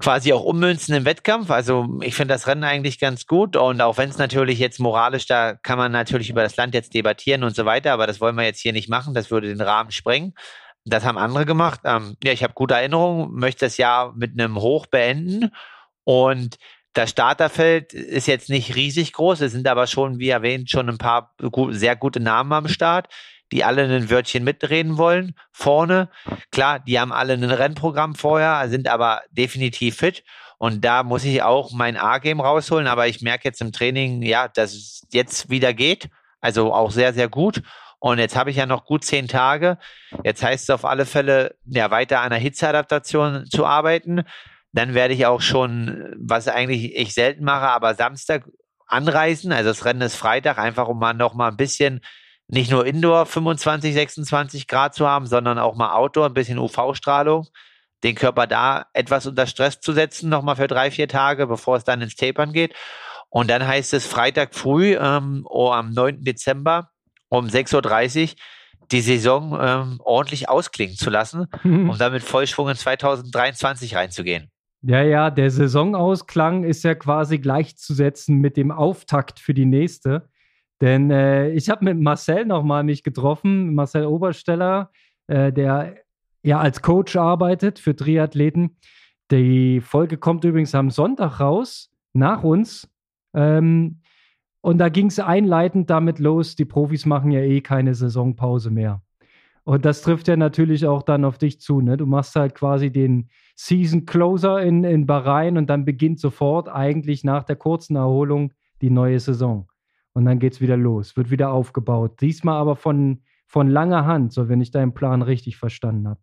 quasi auch ummünzen im Wettkampf. Also ich finde das Rennen eigentlich ganz gut und auch wenn es natürlich jetzt moralisch, da kann man natürlich über das Land jetzt debattieren und so weiter, aber das wollen wir jetzt hier nicht machen, das würde den Rahmen sprengen. Das haben andere gemacht. Ähm, ja, ich habe gute Erinnerungen, möchte das Jahr mit einem Hoch beenden und das Starterfeld ist jetzt nicht riesig groß, es sind aber schon, wie erwähnt, schon ein paar sehr gute Namen am Start, die alle ein Wörtchen mitreden wollen. Vorne, klar, die haben alle ein Rennprogramm vorher, sind aber definitiv fit. Und da muss ich auch mein A-Game rausholen, aber ich merke jetzt im Training, ja, dass es jetzt wieder geht. Also auch sehr, sehr gut. Und jetzt habe ich ja noch gut zehn Tage. Jetzt heißt es auf alle Fälle, ja, weiter an der Hitzeadaptation zu arbeiten dann werde ich auch schon, was eigentlich ich selten mache, aber Samstag anreisen. Also das Rennen ist Freitag, einfach um mal noch mal ein bisschen nicht nur Indoor 25, 26 Grad zu haben, sondern auch mal Outdoor, ein bisschen UV-Strahlung, den Körper da etwas unter Stress zu setzen, nochmal für drei, vier Tage, bevor es dann ins Tapern geht. Und dann heißt es Freitag früh, ähm, oh, am 9. Dezember um 6.30 Uhr die Saison ähm, ordentlich ausklingen zu lassen, um dann mit Vollschwung in 2023 reinzugehen. Ja, ja, der Saisonausklang ist ja quasi gleichzusetzen mit dem Auftakt für die nächste. Denn äh, ich habe mit Marcel nochmal mich getroffen, Marcel Obersteller, äh, der ja als Coach arbeitet für Triathleten. Die Folge kommt übrigens am Sonntag raus, nach uns. Ähm, und da ging es einleitend damit los, die Profis machen ja eh keine Saisonpause mehr. Und das trifft ja natürlich auch dann auf dich zu. Ne? Du machst halt quasi den Season Closer in, in Bahrain und dann beginnt sofort eigentlich nach der kurzen Erholung die neue Saison. Und dann geht es wieder los, wird wieder aufgebaut. Diesmal aber von, von langer Hand, so wenn ich deinen Plan richtig verstanden habe.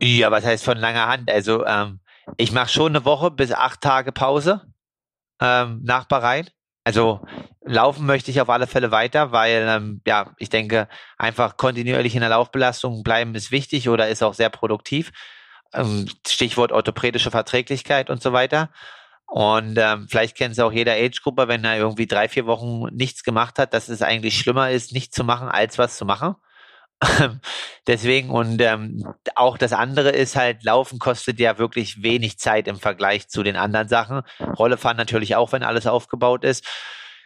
Ja, was heißt von langer Hand? Also ähm, ich mache schon eine Woche bis acht Tage Pause ähm, nach Bahrain. Also laufen möchte ich auf alle Fälle weiter, weil ähm, ja, ich denke, einfach kontinuierlich in der Laufbelastung bleiben ist wichtig oder ist auch sehr produktiv. Ähm, Stichwort orthopädische Verträglichkeit und so weiter. Und ähm, vielleicht kennt es auch jeder Age-Gruppe, wenn er irgendwie drei, vier Wochen nichts gemacht hat, dass es eigentlich schlimmer ist, nichts zu machen, als was zu machen. Deswegen und ähm, auch das andere ist halt, Laufen kostet ja wirklich wenig Zeit im Vergleich zu den anderen Sachen. Rolle fahren natürlich auch, wenn alles aufgebaut ist.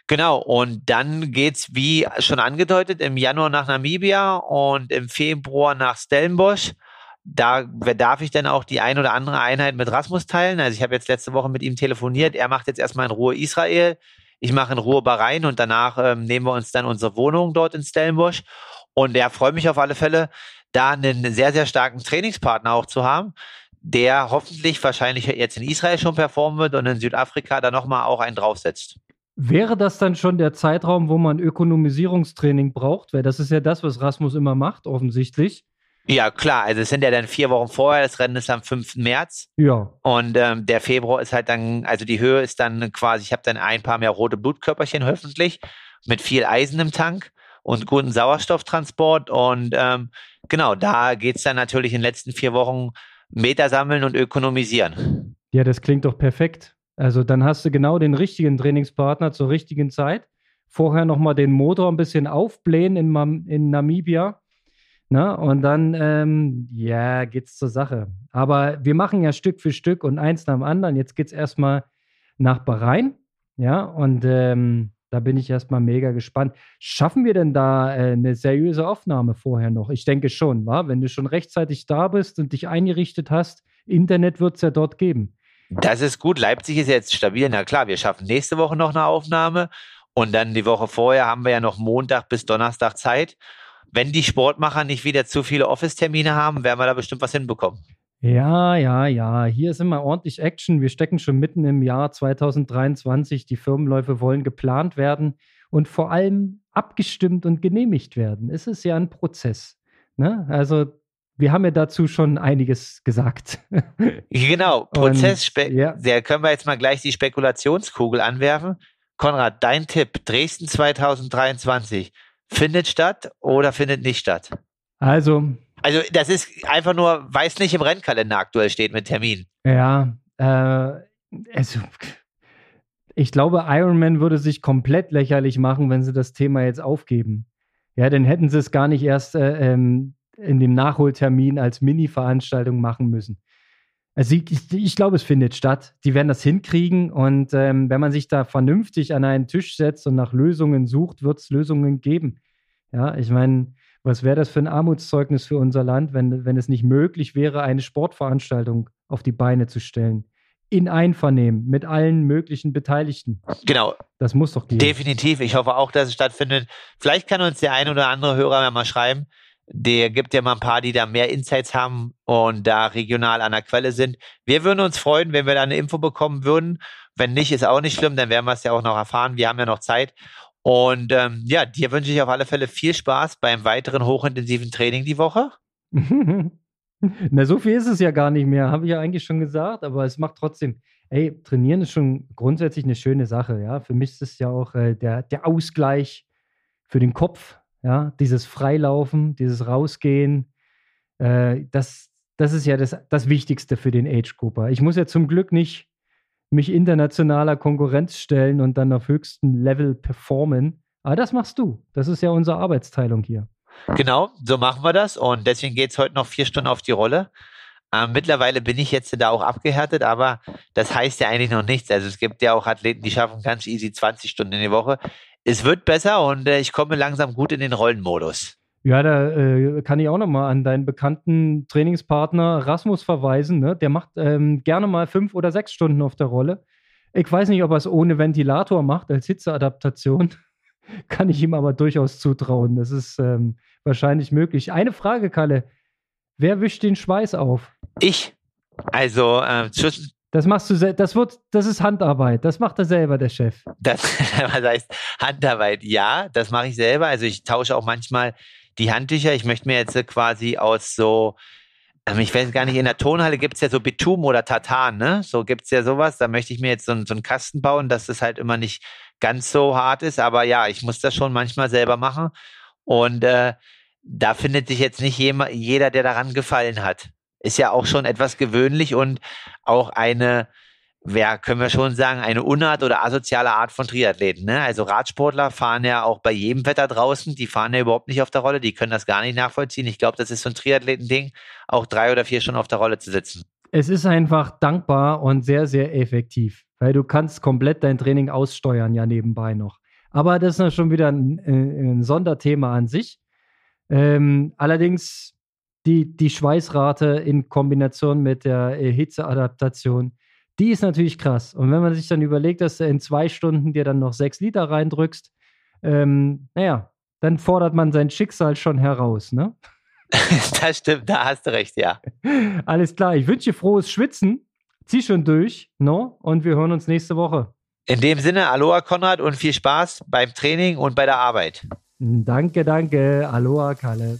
Genau, und dann geht's wie schon angedeutet im Januar nach Namibia und im Februar nach Stellenbosch. Da darf ich dann auch die ein oder andere Einheit mit Rasmus teilen. Also ich habe jetzt letzte Woche mit ihm telefoniert. Er macht jetzt erstmal in Ruhe Israel. Ich mache in Ruhe Bahrain und danach ähm, nehmen wir uns dann unsere Wohnung dort in Stellenbosch. Und er freut mich auf alle Fälle, da einen sehr, sehr starken Trainingspartner auch zu haben, der hoffentlich wahrscheinlich jetzt in Israel schon performen wird und in Südafrika da nochmal auch einen draufsetzt. Wäre das dann schon der Zeitraum, wo man Ökonomisierungstraining braucht? Weil das ist ja das, was Rasmus immer macht, offensichtlich. Ja, klar. Also es sind ja dann vier Wochen vorher. Das Rennen ist am 5. März. Ja. Und ähm, der Februar ist halt dann, also die Höhe ist dann quasi, ich habe dann ein paar mehr rote Blutkörperchen hoffentlich mit viel Eisen im Tank und guten Sauerstofftransport. Und ähm, genau, da geht's dann natürlich in den letzten vier Wochen Meter sammeln und ökonomisieren. Ja, das klingt doch perfekt. Also dann hast du genau den richtigen Trainingspartner zur richtigen Zeit. Vorher nochmal den Motor ein bisschen aufblähen in, in Namibia. Na, und dann, ähm, ja, geht's zur Sache. Aber wir machen ja Stück für Stück und eins nach dem anderen. Jetzt geht's erstmal nach Bahrain. Ja, und ähm, da bin ich erstmal mega gespannt. Schaffen wir denn da äh, eine seriöse Aufnahme vorher noch? Ich denke schon, wa? wenn du schon rechtzeitig da bist und dich eingerichtet hast, Internet wird es ja dort geben. Das ist gut. Leipzig ist jetzt stabil. Na klar, wir schaffen nächste Woche noch eine Aufnahme und dann die Woche vorher haben wir ja noch Montag bis Donnerstag Zeit. Wenn die Sportmacher nicht wieder zu viele Office-Termine haben, werden wir da bestimmt was hinbekommen. Ja, ja, ja. Hier ist immer ordentlich Action. Wir stecken schon mitten im Jahr 2023. Die Firmenläufe wollen geplant werden und vor allem abgestimmt und genehmigt werden. Es ist ja ein Prozess. Ne? Also wir haben ja dazu schon einiges gesagt. Genau, Prozess. Und, ja. Da können wir jetzt mal gleich die Spekulationskugel anwerfen. Konrad, dein Tipp, Dresden 2023, findet statt oder findet nicht statt? Also, also das ist einfach nur, weil es nicht im Rennkalender aktuell steht mit Termin. Ja, äh, also ich glaube, Ironman würde sich komplett lächerlich machen, wenn sie das Thema jetzt aufgeben. Ja, dann hätten sie es gar nicht erst äh, ähm, in dem Nachholtermin als Mini-Veranstaltung machen müssen. Also ich, ich, glaube, es findet statt. Die werden das hinkriegen und ähm, wenn man sich da vernünftig an einen Tisch setzt und nach Lösungen sucht, wird es Lösungen geben. Ja, ich meine, was wäre das für ein Armutszeugnis für unser Land, wenn, wenn es nicht möglich wäre, eine Sportveranstaltung auf die Beine zu stellen? In Einvernehmen mit allen möglichen Beteiligten. Genau. Das muss doch gehen. Definitiv. Ich hoffe auch, dass es stattfindet. Vielleicht kann uns der ein oder andere Hörer ja mal schreiben. Der gibt ja mal ein paar, die da mehr Insights haben und da regional an der Quelle sind. Wir würden uns freuen, wenn wir da eine Info bekommen würden. Wenn nicht, ist auch nicht schlimm, dann werden wir es ja auch noch erfahren. Wir haben ja noch Zeit. Und ähm, ja, dir wünsche ich auf alle Fälle viel Spaß beim weiteren hochintensiven Training die Woche. Na, so viel ist es ja gar nicht mehr, habe ich ja eigentlich schon gesagt, aber es macht trotzdem, ey, trainieren ist schon grundsätzlich eine schöne Sache, ja. Für mich ist es ja auch äh, der, der Ausgleich für den Kopf, ja, dieses Freilaufen, dieses Rausgehen, äh, das, das ist ja das, das Wichtigste für den Age-Grupper. Ich muss ja zum Glück nicht mich internationaler Konkurrenz stellen und dann auf höchstem Level performen. Aber das machst du. Das ist ja unsere Arbeitsteilung hier. Genau, so machen wir das. Und deswegen geht es heute noch vier Stunden auf die Rolle. Ähm, mittlerweile bin ich jetzt da auch abgehärtet, aber das heißt ja eigentlich noch nichts. Also es gibt ja auch Athleten, die schaffen ganz easy 20 Stunden in die Woche. Es wird besser und äh, ich komme langsam gut in den Rollenmodus. Ja, da äh, kann ich auch nochmal an deinen bekannten Trainingspartner Rasmus verweisen. Ne? Der macht ähm, gerne mal fünf oder sechs Stunden auf der Rolle. Ich weiß nicht, ob er es ohne Ventilator macht, als Hitzeadaptation. kann ich ihm aber durchaus zutrauen. Das ist ähm, wahrscheinlich möglich. Eine Frage, Kalle. Wer wischt den Schweiß auf? Ich. Also, äh, das machst du das wird, das ist Handarbeit. Das macht er selber, der Chef. Das, was heißt Handarbeit? Ja, das mache ich selber. Also ich tausche auch manchmal die Handtücher. Ich möchte mir jetzt quasi aus so Ähm, ich weiß gar nicht, in der Tonhalle gibt es ja so Bitum oder Tartan, ne? So gibt es ja sowas. Da möchte ich mir jetzt so, so einen Kasten bauen, dass das halt immer nicht ganz so hart ist. Aber ja, ich muss das schon manchmal selber machen. Und äh, da findet sich jetzt nicht jeder, der daran gefallen hat. Ist ja auch schon etwas gewöhnlich und auch eine, wer können wir schon sagen, eine unart oder asoziale Art von Triathleten. Ne? Also Radsportler fahren ja auch bei jedem Wetter draußen, die fahren ja überhaupt nicht auf der Rolle, die können das gar nicht nachvollziehen. Ich glaube, das ist so ein Triathleten-Ding, auch drei oder vier Stunden auf der Rolle zu sitzen. Es ist einfach dankbar und sehr, sehr effektiv, weil du kannst komplett dein Training aussteuern ja nebenbei noch. Aber das ist ja schon wieder ein, äh, ein Sonderthema an sich. Ähm, allerdings die, die Schweißrate in Kombination mit der äh, Hitzeadaptation, die ist natürlich krass. Und wenn man sich dann überlegt, dass du in zwei Stunden dir dann noch sechs Liter reindrückst, ähm, naja, dann fordert man sein Schicksal schon heraus, ne? das stimmt, da hast du recht, ja. Alles klar, ich wünsche dir frohes Schwitzen. Zieh schon durch, no? Und wir hören uns nächste Woche. In dem Sinne, Aloha Konrad und viel Spaß beim Training und bei der Arbeit. Danke, danke. Aloha, Kalle.